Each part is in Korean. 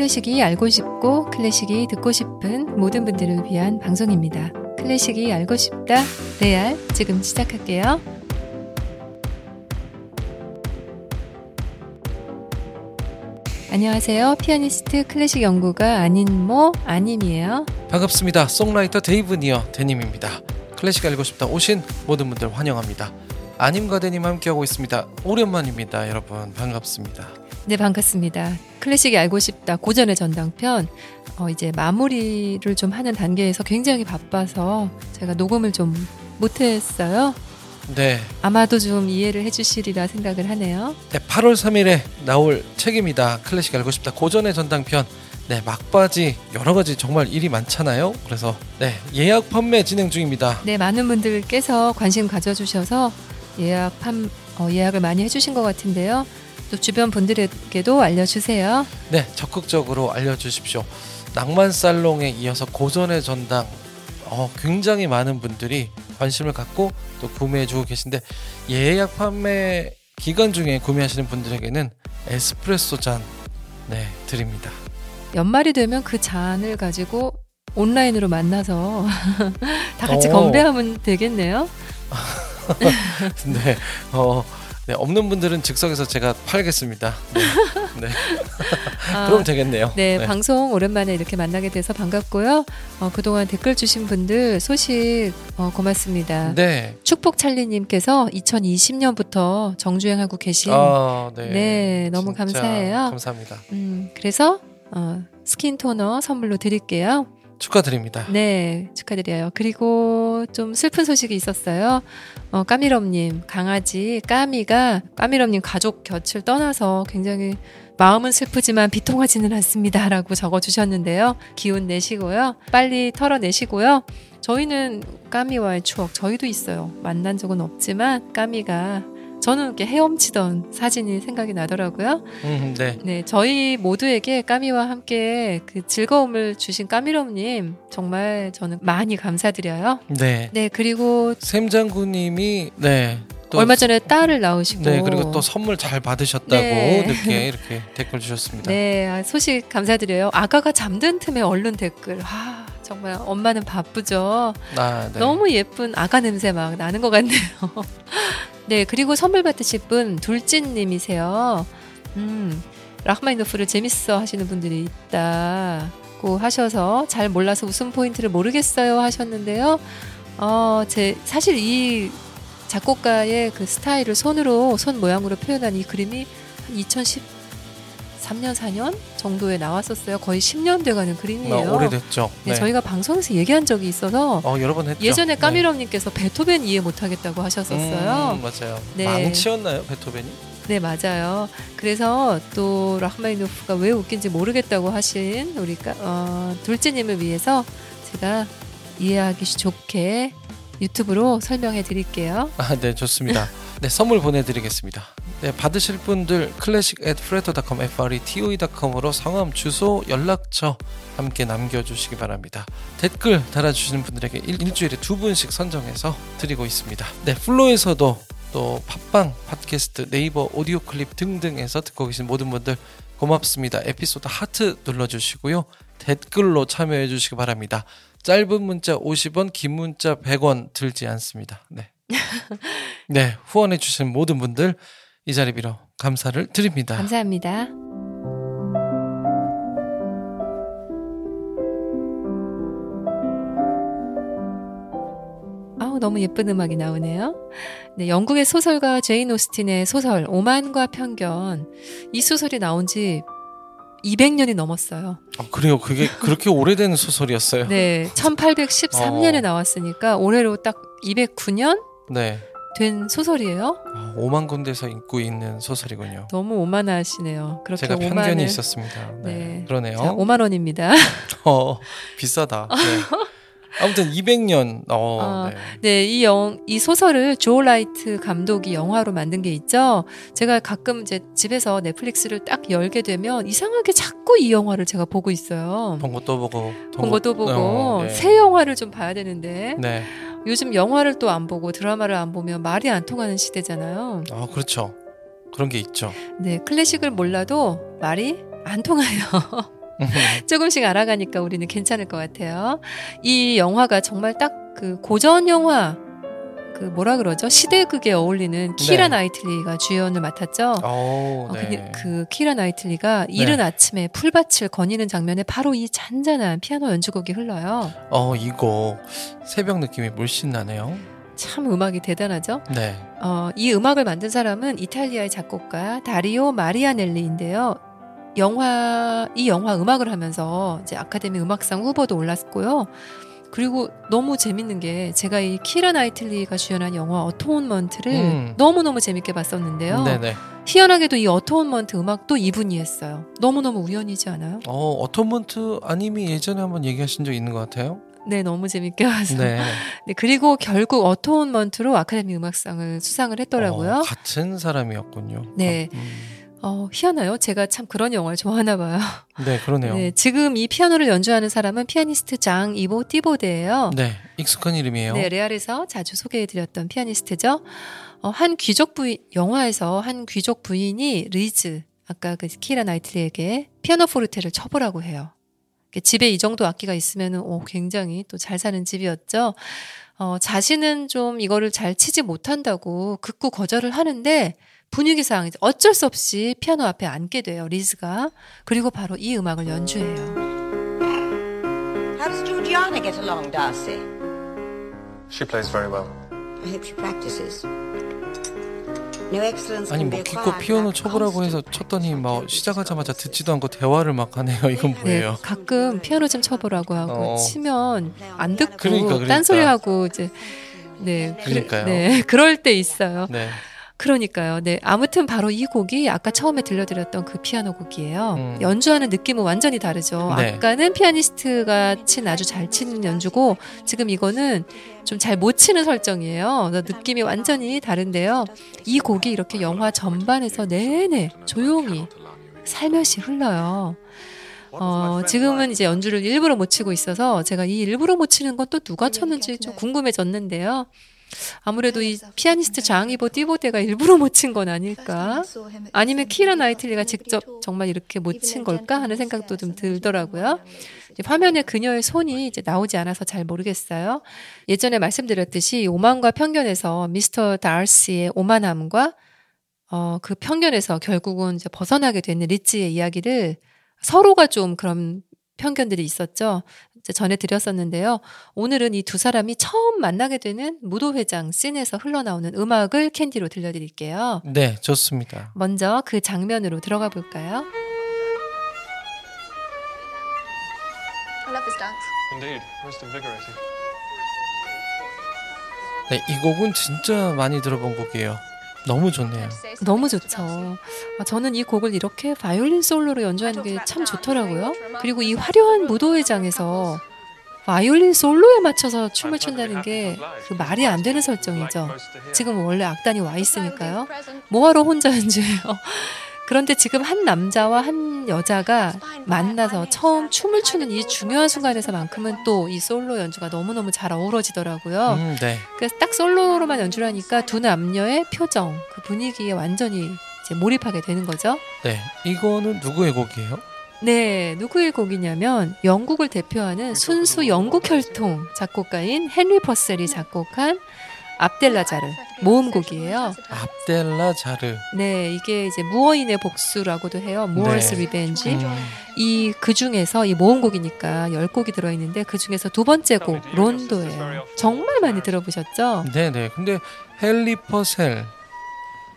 클래식이 알고 싶고 클래식이 듣고 싶은 모든 분들을 위한 방송입니다. 클래식이 알고 싶다 레알 지금 시작할게요. 안녕하세요. 피아니스트 클래식 연구가 안인모 아님이에요. 반갑습니다. songwriter 데이브 니어 데님입니다. 클래식 알고 싶다 오신 모든 분들 환영합니다. 아님과 데님 함께하고 있습니다. 오랜만입니다. 여러분 반갑습니다. 네, 반갑습니다. 클래식이 알고 싶다 고전의 전당편 어, 이제 마무리를 좀 하는 단계에서 굉장히 바빠서 제가 녹음을 좀 못했어요. 네. 아마도 좀 이해를 해주시리라 생각을 하네요. 네, 8월 3일에 나올 책입니다. 클래식 알고 싶다 고전의 전당편. 네, 막바지 여러 가지 정말 일이 많잖아요. 그래서 네, 예약 판매 진행 중입니다. 네, 많은 분들께서 관심 가져주셔서 예약 판 어, 예약을 많이 해주신 것 같은데요. 또 주변 분들에게도 알려주세요. 네, 적극적으로 알려주십시오. 낭만 살롱에 이어서 고전의 전당 어, 굉장히 많은 분들이 관심을 갖고 또 구매해주고 계신데 예약 판매 기간 중에 구매하시는 분들에게는 에스프레소 잔 네, 드립니다. 연말이 되면 그 잔을 가지고 온라인으로 만나서 다 같이 오. 건배하면 되겠네요. 네, 어, 네, 없는 분들은 즉석에서 제가 팔겠습니다. 네, 네. 아, 그럼 되겠네요. 네, 방송 오랜만에 이렇게 만나게 돼서 반갑고요. 어, 그동안 댓글 주신 분들 소식 어, 고맙습니다. 네. 축복 찰리님께서 2020년부터 정주행하고 계신 아, 네. 네, 너무 감사해요. 감사합니다. 음, 그래서 어, 스킨 토너 선물로 드릴게요. 축하드립니다. 네, 축하드려요. 그리고 좀 슬픈 소식이 있었어요. 어, 까미럼님, 강아지 까미가 까미럼님 가족 곁을 떠나서 굉장히 마음은 슬프지만 비통하지는 않습니다. 라고 적어주셨는데요. 기운 내시고요. 빨리 털어내시고요. 저희는 까미와의 추억, 저희도 있어요. 만난 적은 없지만 까미가 저는 이렇게 헤엄치던 사진이 생각이 나더라고요. 음, 네. 네, 저희 모두에게 까미와 함께 그 즐거움을 주신 까미럼님 정말 저는 많이 감사드려요. 네. 네, 그리고 샘 장군님이 네. 또 얼마 전에 딸을 낳으시고 네 그리고 또 선물 잘 받으셨다고 네. 늦게 이렇게 댓글 주셨습니다. 네, 아, 소식 감사드려요. 아가가 잠든 틈에 얼른 댓글. 아, 정말 엄마는 바쁘죠. 아, 네. 너무 예쁜 아가 냄새 막 나는 것 같네요. 네, 그리고 선물 받으실 분 둘찐님이세요. 음, 라흐마니노프를 재밌어 하시는 분들이 있다고 하셔서 잘 몰라서 웃음 포인트를 모르겠어요 하셨는데요. 어, 제 사실 이 작곡가의 그 스타일을 손으로 손 모양으로 표현한 이 그림이 한 2013년 4년 정도에 나왔었어요. 거의 10년 돼가는 그림이에요. 아, 오래됐죠. 네, 저희가 방송에서 얘기한 적이 있어서 어 여러 번 했죠. 예전에 네. 까미럼님께서 베토벤 이해 못하겠다고 하셨었어요. 음, 맞아요. 네. 망치였나요 베토벤이? 네, 맞아요. 그래서 또 라흐마니노프가 왜 웃긴지 모르겠다고 하신 우리 까- 어, 둘째님을 위해서 제가 이해하기 좋게 유튜브로 설명해 드릴게요. 아, 네 좋습니다. 네 선물 보내드리겠습니다. 네 받으실 분들 클래식 at freto.com f r e t o e.com으로 성함, 주소, 연락처 함께 남겨주시기 바랍니다. 댓글 달아주시는 분들에게 일, 일주일에 두 분씩 선정해서 드리고 있습니다. 네 플로에서도 또 팟빵, 팟캐스트, 네이버 오디오 클립 등등에서 듣고 계신 모든 분들 고맙습니다. 에피소드 하트 눌러주시고요. 댓글로 참여해 주시기 바랍니다. 짧은 문자 50원, 긴 문자 100원 들지 않습니다. 네. 네, 후원해 주신 모든 분들 이 자리 빌어 감사를 드립니다. 감사합니다. 아우 너무 예쁜 음악이 나오네요. 네, 영국의 소설가 제인 오스틴의 소설 오만과 편견 이 소설이 나온 지 200년이 넘었어요. 아, 그래요. 그게 그렇게 오래된 소설이었어요. 네, 1813년에 어. 나왔으니까 올해로 딱 209년 네. 된 소설이에요. 아, 오만 군데서 읽고 있는 소설이군요. 너무 오만하시네요. 그렇게 제가 편견이 오만을 있었습니다. 네. 네. 그러네요. 자, 5만 원입니다. 어, 비싸다. 네. 아무튼 200년. 어, 어, 네. 네, 이 영, 이 소설을 조 라이트 감독이 영화로 만든 게 있죠. 제가 가끔 이제 집에서 넷플릭스를 딱 열게 되면 이상하게 자꾸 이 영화를 제가 보고 있어요. 본 것도 보고 본 것도 보고 어, 네. 새 영화를 좀 봐야 되는데 네. 요즘 영화를 또 안 보고 드라마를 안 보면 말이 안 통하는 시대잖아요. 아, 그렇죠. 그런 게 있죠. 네, 클래식을 몰라도 말이 안 통해요. 조금씩 알아가니까 우리는 괜찮을 것 같아요. 이 영화가 정말 딱 그 고전 영화 그 뭐라 그러죠? 시대극에 어울리는 키라 네. 나이틀리가 주연을 맡았죠. 오, 어, 네. 근데 그 키라 나이틀리가 이른 아침에 풀밭을 거니는 장면에 바로 이 잔잔한 피아노 연주곡이 흘러요. 어, 이거 새벽 느낌이 물씬 나네요. 참 음악이 대단하죠. 네. 어, 이 음악을 만든 사람은 이탈리아의 작곡가 다리오 마리아넬리인데요. 영화 이 영화 음악을 하면서 이제 아카데미 음악상 후보도 올랐고요. 그리고 너무 재밌는 게 제가 이 키라 나이틀리가 주연한 영화 Atonement를 음. 너무너무 재밌게 봤었는데요. 네네. 희한하게도 이 Atonement 음악도 이분이 했어요. 너무너무 우연이지 않아요? 어, Atonement 아님이 예전에 한번 얘기하신 적 있는 것 같아요. 네, 너무 재밌게 봐서. 네. 네, 그리고 결국 Atonement로 아카데미 음악상을 수상을 했더라고요. 어, 같은 사람이었군요. 네. 음, 어, 희한해요. 제가 참 그런 영화를 좋아하나 봐요. 네, 그러네요. 네, 네. 지금 이 피아노를 연주하는 사람은 피아니스트 장 이브 티보데예요. 익숙한 이름이에요. 네, 레알에서 자주 소개해드렸던 피아니스트죠. 어, 한 귀족 부인 영화에서 한 귀족 부인이 리즈 아까 그 키라 나이틀리에게 피아노 포르테를 쳐보라고 해요. 집에 이 정도 악기가 있으면은 오, 굉장히 또 잘 사는 집이었죠. 어, 자신은 좀 이거를 잘 치지 못한다고 극구 거절을 하는데 분위기상 이제 어쩔 수 없이 피아노 앞에 앉게 돼요, 리즈가. 그리고 바로 이 음악을 연주해요. How does Georgiana get along, Darcy? She plays very well. I hope she practices. No excellence 아니 뭐 기껏 피아노 쳐보라고 해서 쳤더니 막 practice. 시작하자마자 듣지도 않고 대화를 막 하네요. 이건 네, 뭐예요? 가끔 피아노 좀 쳐보라고 하고 어. 치면 안 듣고 그러니까, 그러니까. 딴소리 하고 이제 네, 그러니까요. 네, 그럴 때 있어요. 네. 그러니까요. 네, 아무튼 바로 이 곡이 아까 처음에 들려드렸던 그 피아노 곡이에요. 음. 연주하는 느낌은 완전히 다르죠. 네. 아까는 피아니스트가 친 아주 잘 치는 연주고 지금 이거는 좀 잘 못 치는 설정이에요. 느낌이 완전히 다른데요. 이 곡이 이렇게 영화 전반에서 내내 조용히 살며시 흘러요. 어, 지금은 이제 연주를 일부러 못 치고 있어서 제가 이 일부러 못 치는 건 또 누가 쳤는지 좀 궁금해졌는데요. 아무래도 이 피아니스트 장이보 띠보데가 일부러 못 친 건 아닐까? 아니면 키라 나이틀리가 직접 정말 이렇게 못 친 걸까 하는 생각도 좀 들더라고요. 이제 화면에 그녀의 손이 이제 나오지 않아서 잘 모르겠어요. 예전에 말씀드렸듯이 오만과 편견에서 미스터 다르시의 오만함과 어, 그 편견에서 결국은 이제 벗어나게 되는 리치의 이야기를 서로가 좀 그런 편견들이 있었죠. 이제 전해드렸었는데요. 오늘은 이 두 사람이 처음 만나게 되는 무도회장 씬에서 흘러나오는 음악을 캔디로 들려드릴게요. 네, 좋습니다. 먼저 그 장면으로 들어가 볼까요? 네, 이 곡은 진짜 많이 들어본 곡이에요. 너무 좋네요. 너무 좋죠. 아, 저는 이 곡을 이렇게 바이올린 솔로로 연주하는 게 참 좋더라고요. 그리고 이 화려한 무도회장에서 바이올린 솔로에 맞춰서 춤을 춘다는 게 그 말이 안 되는 설정이죠. 지금 원래 악단이 와 있으니까요. 뭐하러 혼자 연주해요? 그런데 지금 한 남자와 한 여자가 만나서 처음 춤을 추는 이 중요한 순간에서만큼은 또 이 솔로 연주가 너무너무 잘 어우러지더라고요. 음, 네. 그래서 딱 솔로로만 연주를 하니까 두 남녀의 표정, 그 분위기에 완전히 이제 몰입하게 되는 거죠. 네. 이거는 누구의 곡이에요? 네, 누구의 곡이냐면 영국을 대표하는 순수 영국 혈통 작곡가인 헨리 퍼셀이 작곡한 압델라자르 모음곡이에요. 압델라자르. 네, 이게 이제 무어인의 복수라고도 해요. Moor's 네. Revenge. 음, 이그 중에서 이 모음곡이니까 열 곡이 들어 있는데 그 중에서 두 번째 곡 론도예요. 정말 많이 들어보셨죠? 네 네. 근데 헨리 퍼셀.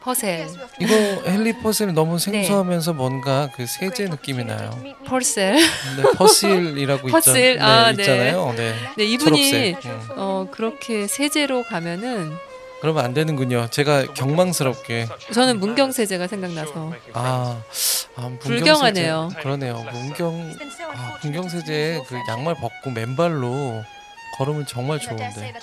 퍼셀, 이거 헨리 퍼셀 네. 너무 생소하면서 뭔가 그 세제 느낌이 나요. 퍼셀. 네, 퍼실이라고 퍼실, 있잖, 아, 네, 네. 있잖아요. 네. 네, 이분이 초록색. 음. 어 그렇게 세제로 가면은 그러면 안 되는군요. 제가 경망스럽게 저는 문경 세제가 생각나서 아, 아. 불경하네요. 그러네요. 문경 아, 문경 세제 그 양말 벗고 맨발로 걸으면 정말 좋은데.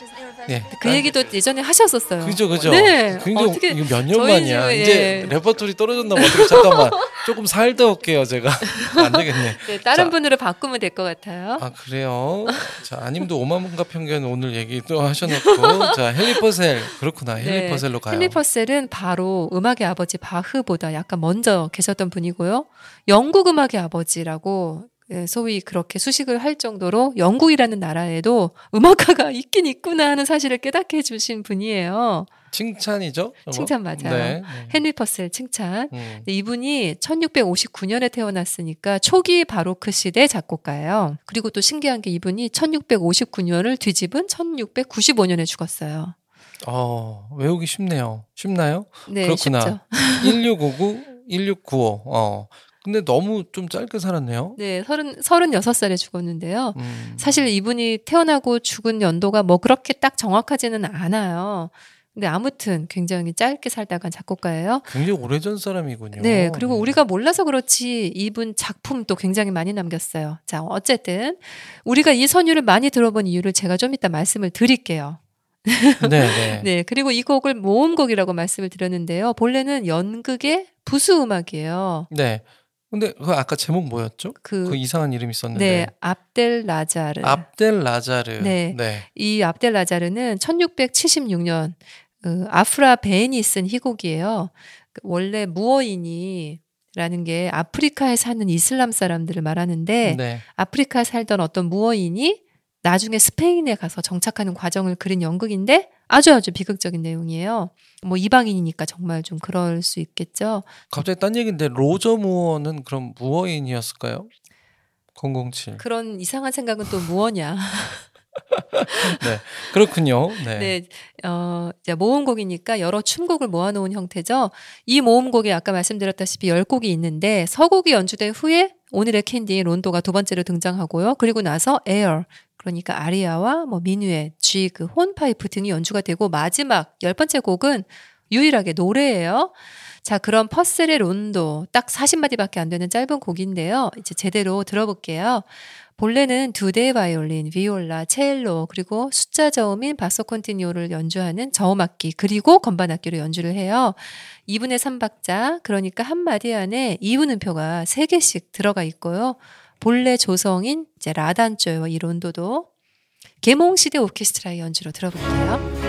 네. 그 얘기도 예전에 하셨었어요. 그죠 그죠. 네. 굉장히 어떻게 이거 몇년 저희 만이야. 집에, 이제 예. 레퍼토리 떨어졌나 봐. 잠깐만 조금 살다 올게요 제가. 안 되겠네. 네, 다른 자. 분으로 바꾸면 될 것 같아요. 아 그래요. 자 아님도 오만과 편견 오늘 얘기 또 하셔놓고 자 헨리 퍼셀 그렇구나 헨리 네, 퍼셀로 가요. 헨리 퍼셀은 바로 음악의 아버지 바흐보다 약간 먼저 계셨던 분이고요. 영국 음악의 아버지라고 예, 소위 그렇게 수식을 할 정도로 영국이라는 나라에도 음악가가 있긴 있구나 하는 사실을 깨닫게 해주신 분이에요. 칭찬이죠? 저거? 칭찬 맞아요. 네. 헨리 퍼셀 칭찬. 음. 이분이 1659년에 태어났으니까 초기 바로크 시대 작곡가예요. 그리고 또 신기한 게 이분이 1659년을 뒤집은 1695년에 죽었어요. 어, 외우기 쉽네요. 쉽나요? 네, 그렇구나. 쉽죠. 1659, 1695. 어. 근데 너무 좀 짧게 살았네요. 네, 30, 36살에 죽었는데요. 음. 사실 이분이 태어나고 죽은 연도가 뭐 그렇게 딱 정확하지는 않아요. 근데 아무튼 굉장히 짧게 살다간 작곡가예요. 굉장히 오래전 사람이군요. 네, 그리고 우리가 몰라서 그렇지 이분 작품도 굉장히 많이 남겼어요. 자, 어쨌든 우리가 이 선율을 많이 들어본 이유를 제가 좀 이따 말씀을 드릴게요. 네, 네. 네, 그리고 이 곡을 모음곡이라고 말씀을 드렸는데요. 본래는 연극의 부수 음악이에요. 네. 근데 그 아까 제목 뭐였죠? 그, 그 이상한 이름 있었는데. 네, 압델 라자르. 압델 라자르. 네. 네. 이 압델 라자르는 1676년 그 아프라 베인이 쓴 희곡이에요. 그 원래 무어인이 라는 게 아프리카에 사는 이슬람 사람들을 말하는데 네. 아프리카에 살던 어떤 무어인이 나중에 스페인에 가서 정착하는 과정을 그린 연극인데 아주 아주 비극적인 내용이에요. 뭐 이방인이니까 정말 좀 그럴 수 있겠죠. 갑자기 딴 얘기인데 로저 무어는 그럼 무어인이었을까요? 007. 그런 이상한 생각은 또 무엇냐. 네. 그렇군요. 네. 네, 어, 이제 모음곡이니까 여러 춤곡을 모아놓은 형태죠. 이 모음곡에 아까 말씀드렸다시피 10곡이 있는데 서곡이 연주된 후에 오늘의 캔디 론도가 두 번째로 등장하고요. 그리고 나서 에어 그러니까 아리아와 뭐 미누엣, 쥐그, 혼파이프 등이 연주가 되고 마지막 열 번째 곡은 유일하게 노래예요. 자, 그럼 퍼셀의 론도 딱 40마디밖에 안 되는 짧은 곡인데요. 이제 제대로 들어볼게요. 본래는 두 대의 바이올린, 비올라, 첼로, 그리고 숫자 저음인 바소 콘티니오를 연주하는 저음악기, 그리고 건반악기로 연주를 해요. 2분의 3박자, 그러니까 한 마디 안에 2분음표가 3개씩 들어가 있고요. 본래 조성인 이제 라단조와 이 론도도 계몽시대 오케스트라의 연주로 들어볼게요.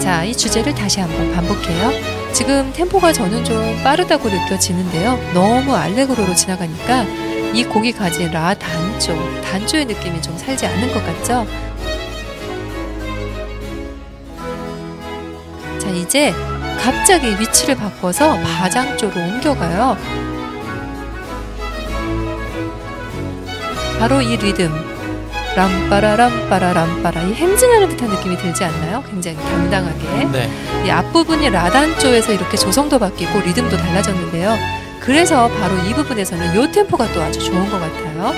자, 이 주제를 다시 한번 반복해요. 지금 템포가 저는 좀 빠르다고 느껴지는데요. 너무 알레그로로 지나가니까 이 곡이 가진 라 단조, 단조의 느낌이 좀 살지 않는 것 같죠? 자, 이제 갑자기 위치를 바꿔서 바장조로 옮겨가요. 바로 이 리듬. 람빠라 람빠라 람빠라 이 행진하는 듯한 느낌이 들지 않나요? 굉장히 당당하게. 네. 이 앞부분이 라단조에서 이렇게 조성도 바뀌고 리듬도 달라졌는데요. 그래서 바로 이 부분에서는 요 템포가 또 아주 좋은 것 같아요.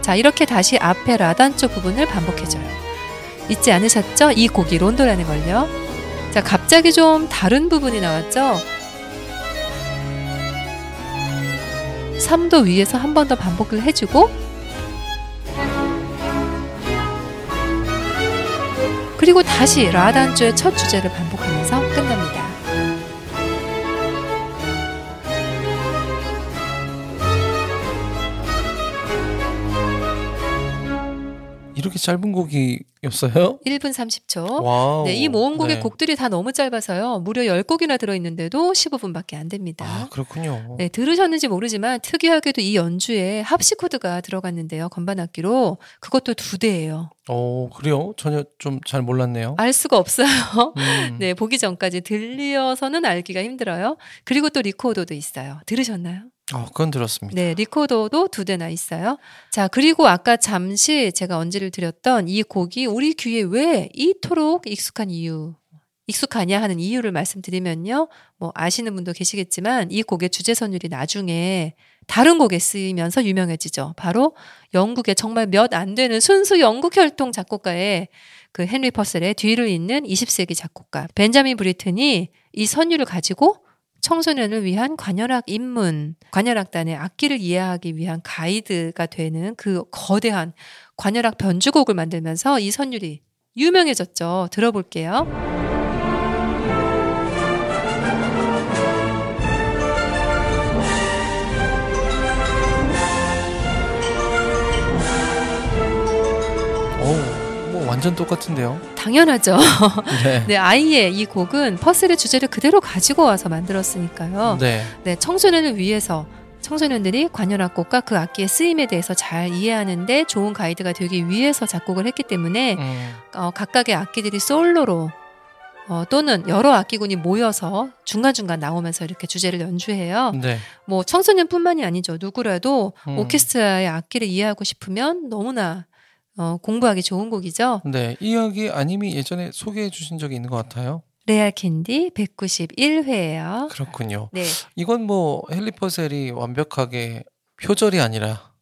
자, 이렇게 다시 앞에 라단조 부분을 반복해줘요. 잊지 않으셨죠? 이 곡이 론도라는 걸요. 자, 갑자기 좀 다른 부분이 나왔죠? 3도 위에서 한 번 더 반복을 해주고 그리고 다시 라단조의 첫 주제를 반복하면서 끝납니다. 이렇게 짧은 곡이었어요? 1분 30초. 와우. 네, 이 모음곡의 네. 곡들이 다 너무 짧아서요. 무려 10곡이나 들어있는데도 15분밖에 안 됩니다. 아, 그렇군요. 네, 들으셨는지 모르지만 특이하게도 이 연주에 합시코드가 들어갔는데요. 건반악기로 그것도 두 대예요. 어, 그래요? 전혀 좀 잘 몰랐네요. 알 수가 없어요. 음. 네, 보기 전까지 들어서는 알기가 힘들어요. 그리고 또 리코더도 있어요. 들으셨나요? 어, 그건 들었습니다. 네, 리코더도 두 대나 있어요. 자, 그리고 아까 잠시 제가 언지를 드렸던 이 곡이 우리 귀에 왜 이토록 익숙한 이유, 익숙하냐 하는 이유를 말씀드리면요. 뭐 아시는 분도 계시겠지만 이 곡의 주제 선율이 나중에 다른 곡에 쓰이면서 유명해지죠. 바로 영국의 정말 몇 안 되는 순수 영국 혈통 작곡가의 그 헨리 퍼셀의 뒤를 잇는 20세기 작곡가 벤자민 브리튼이 이 선율을 가지고 청소년을 위한 관현악 입문, 관현악단의 악기를 이해하기 위한 가이드가 되는 그 거대한 관현악 변주곡을 만들면서 이 선율이 유명해졌죠. 들어볼게요. 완전 똑같은데요. 당연하죠. 네. 네, 아이의 이 곡은 퍼슬의 주제를 그대로 가지고 와서 만들었으니까요. 네. 네, 청소년을 위해서 청소년들이 관현악곡과 그 악기의 쓰임에 대해서 잘 이해하는데 좋은 가이드가 되기 위해서 작곡을 했기 때문에 음, 어, 각각의 악기들이 솔로로 어, 또는 여러 악기군이 모여서 중간중간 나오면서 이렇게 주제를 연주해요. 네. 뭐 청소년뿐만이 아니죠. 누구라도 음. 오케스트라의 악기를 이해하고 싶으면 너무나 어, 공부하기 좋은 곡이죠. 네. 이 이야기 아님이 예전에 소개해 주신 적이 있는 것 같아요. 래알캔디 191회예요. 그렇군요. 네. 이건 뭐 헨리 퍼셀이 완벽하게 표절이 아니라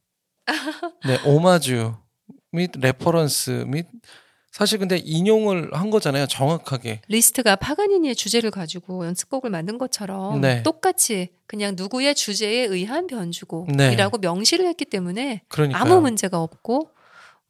네, 오마주 및 reference 및 사실 근데 인용을 한 거잖아요. 정확하게. 리스트가 파가니니의 주제를 가지고 연습곡을 만든 것처럼 네. 똑같이 그냥 누구의 주제에 의한 변주곡이라고 명시를 했기 때문에 네. 그러니까 아무 문제가 없고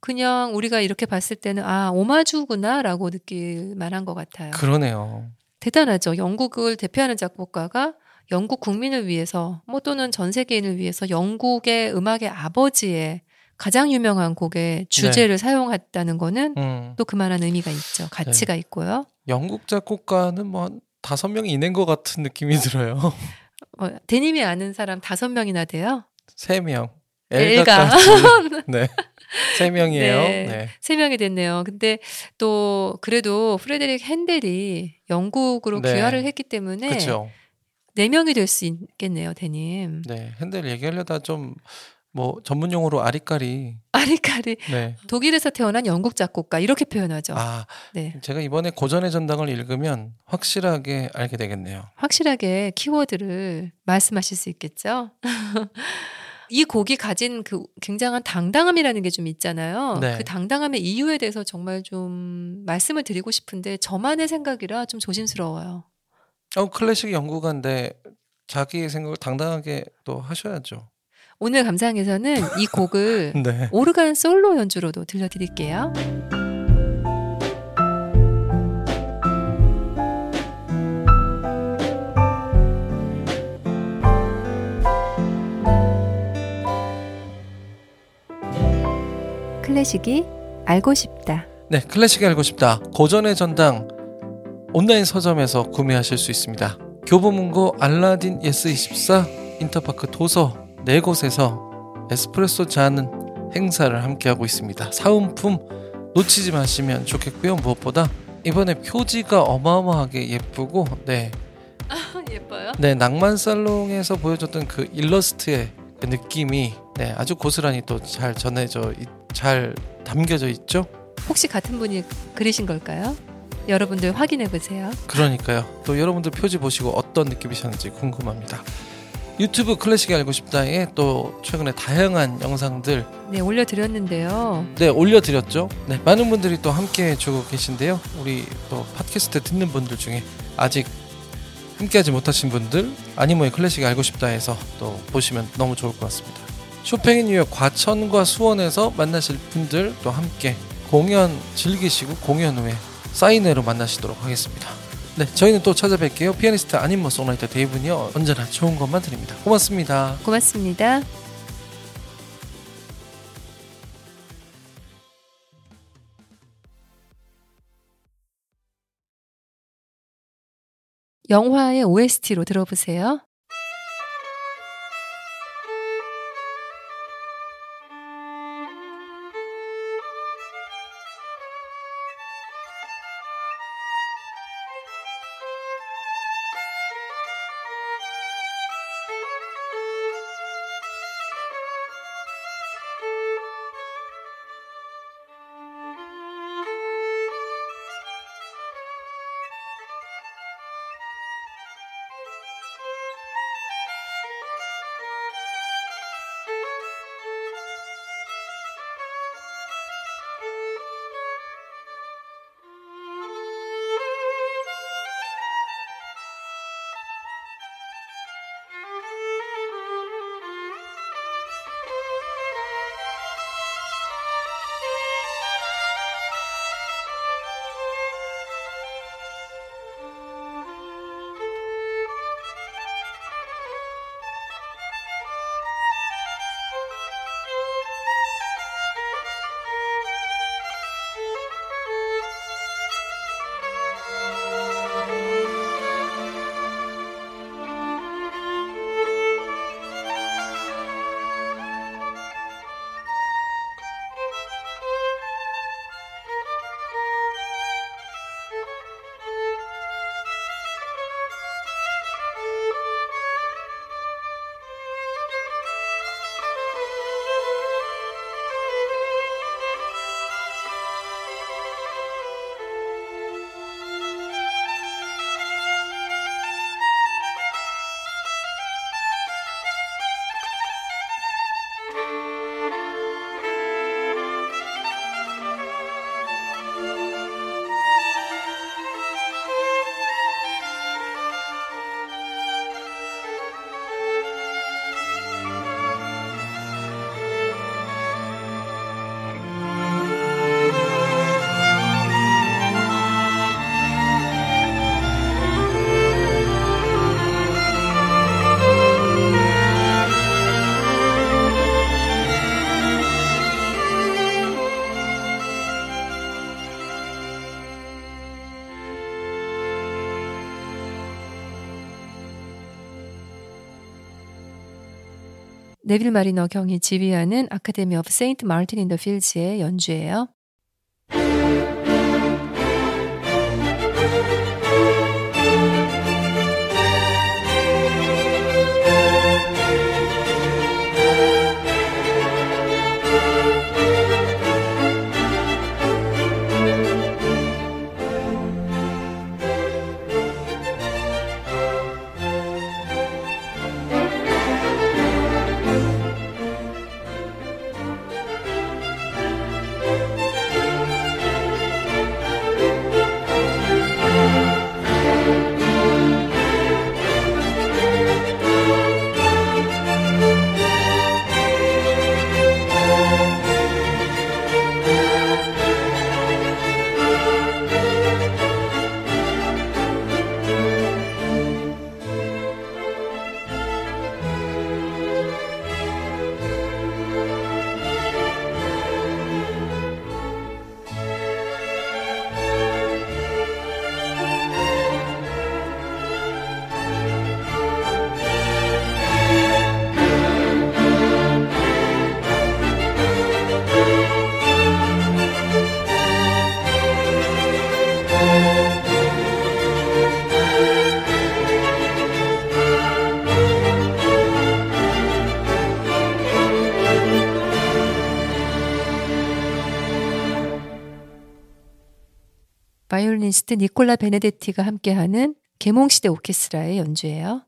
그냥 우리가 이렇게 봤을 때는 아 오마주구나라고 느낄 만한 것 같아요. 그러네요. 대단하죠. 영국을 대표하는 작곡가가 영국 국민을 위해서 뭐 또는 전 세계인을 위해서 영국의 음악의 아버지의 가장 유명한 곡의 주제를 사용했다는 거는 음. 또 그만한 의미가 있죠. 가치가 있고요. 영국 작곡가는 뭐 한 다섯 명이 있는 것 같은 느낌이 들어요. 어, 대님이 아는 사람 다섯 명이나 돼요. 세 명. 엘가. 네. 세 명이에요. 네. 네. 세 명이 됐네요. 근데 또 그래도 프레데릭 헨델이 영국으로 네. 귀화를 했기 때문에 그렇죠. 네 명이 될 수 있겠네요, 대님. 네. 헨델 얘기하려다 좀 뭐 전문 용어로 아리까리. 아리까리 네. 독일에서 태어난 영국 작곡가 이렇게 표현하죠. 아, 네. 제가 이번에 고전의 전당을 읽으면 확실하게 알게 되겠네요. 확실하게 키워드를 말씀하실 수 있겠죠. 이 곡이 가진 그 굉장한 당당함이라는 게 좀 있잖아요. 네. 그 당당함의 이유에 대해서 정말 좀 말씀을 드리고 싶은데 저만의 생각이라 좀 조심스러워요. 어, 클래식 연구가인데 자기 생각을 당당하게 또 하셔야죠. 오늘 감상에서는 이 곡을 네. 오르간 솔로 연주로도 들려드릴게요. 클래식이 알고 싶다. 네, 클래식이 알고 싶다. 고전의 전당 온라인 서점에서 구매하실 수 있습니다. 교보문고 알라딘 예스24 인터파크 도서 네 곳에서 에스프레소 잔 사은 행사를 함께하고 있습니다. 사은품 놓치지 마시면 좋겠고요. 무엇보다 이번에 표지가 어마어마하게 예쁘고 네, 예뻐요? 네 낭만 살롱에서 보여줬던 그 일러스트의 그 느낌이 네, 아주 고스란히 또 잘 전해져 있- 잘 담겨져 있죠. 혹시 같은 분이 그리신 걸까요? 여러분들 확인해 보세요. 그러니까요. 또 여러분들 표지 보시고 어떤 느낌이셨는지 궁금합니다. 유튜브 클래식이 알고 싶다에 또 최근에 다양한 영상들 네, 올려드렸는데요. 네 올려드렸죠. 네 많은 분들이 또 함께 해주고 계신데요. 우리 또 팟캐스트 듣는 분들 중에 아직 함께하지 못하신 분들 아니모의 클래식이 알고 싶다에서 또 보시면 너무 좋을 것 같습니다. 쇼팽인 뉴욕 과천과 수원에서 만나실 분들 또 함께 공연 즐기시고 공연 후에 사인회로 만나시도록 하겠습니다. 네, 저희는 또 찾아뵐게요. 피아니스트 아님모 송라이터 데이브는요 언제나 좋은 것만 드립니다. 고맙습니다. 고맙습니다. 영화의 OST로 들어보세요. 네빌 마리너 경이 지휘하는 아카데미 오브 세인트 마르틴 인더 필즈의 연주예요. 바이올리니스트 니콜라 베네데티가 함께하는 계몽시대 오케스트라의 연주예요.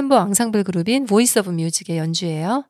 챔버 앙상블 그룹인 보이스 오브 뮤직의 연주예요.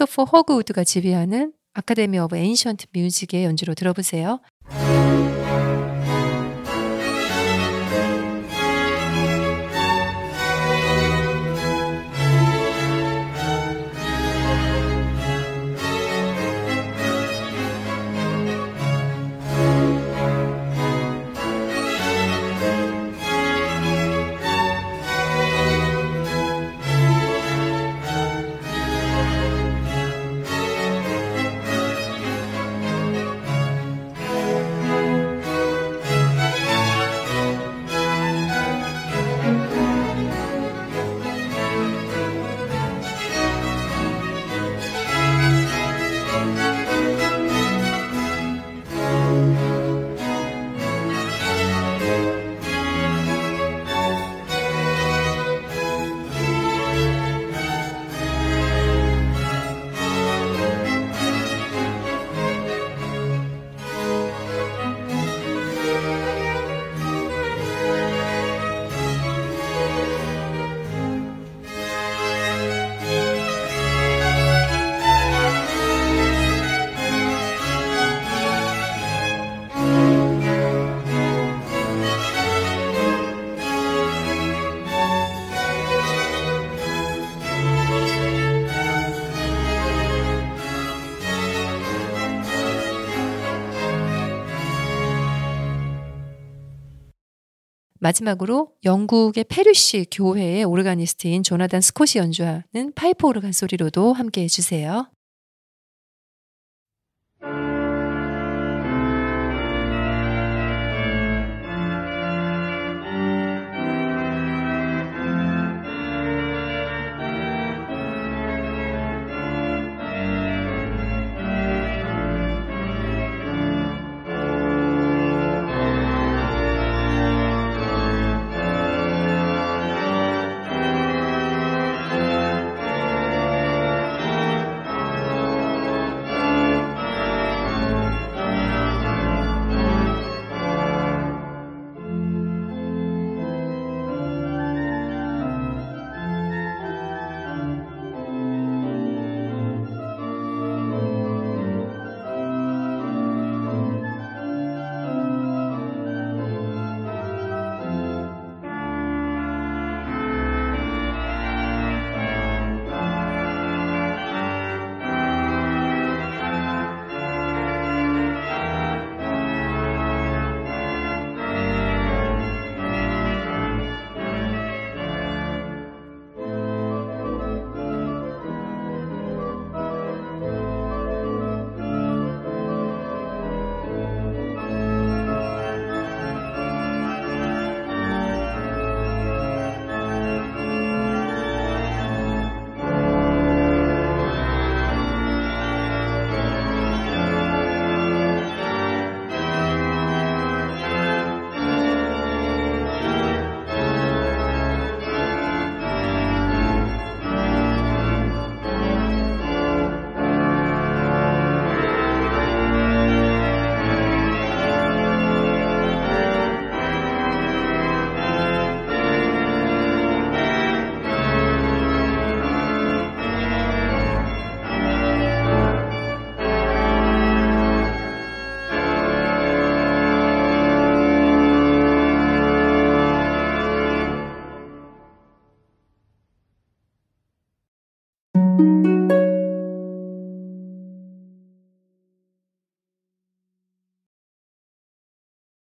크리스토퍼 허그우드가 지휘하는 아카데미 오브 엔션트 뮤직의 연주로 들어보세요. 마지막으로 영국의 페르시 교회의 오르가니스트인 조나단 스콧이 연주하는 파이프 오르간 소리로도 함께 해주세요.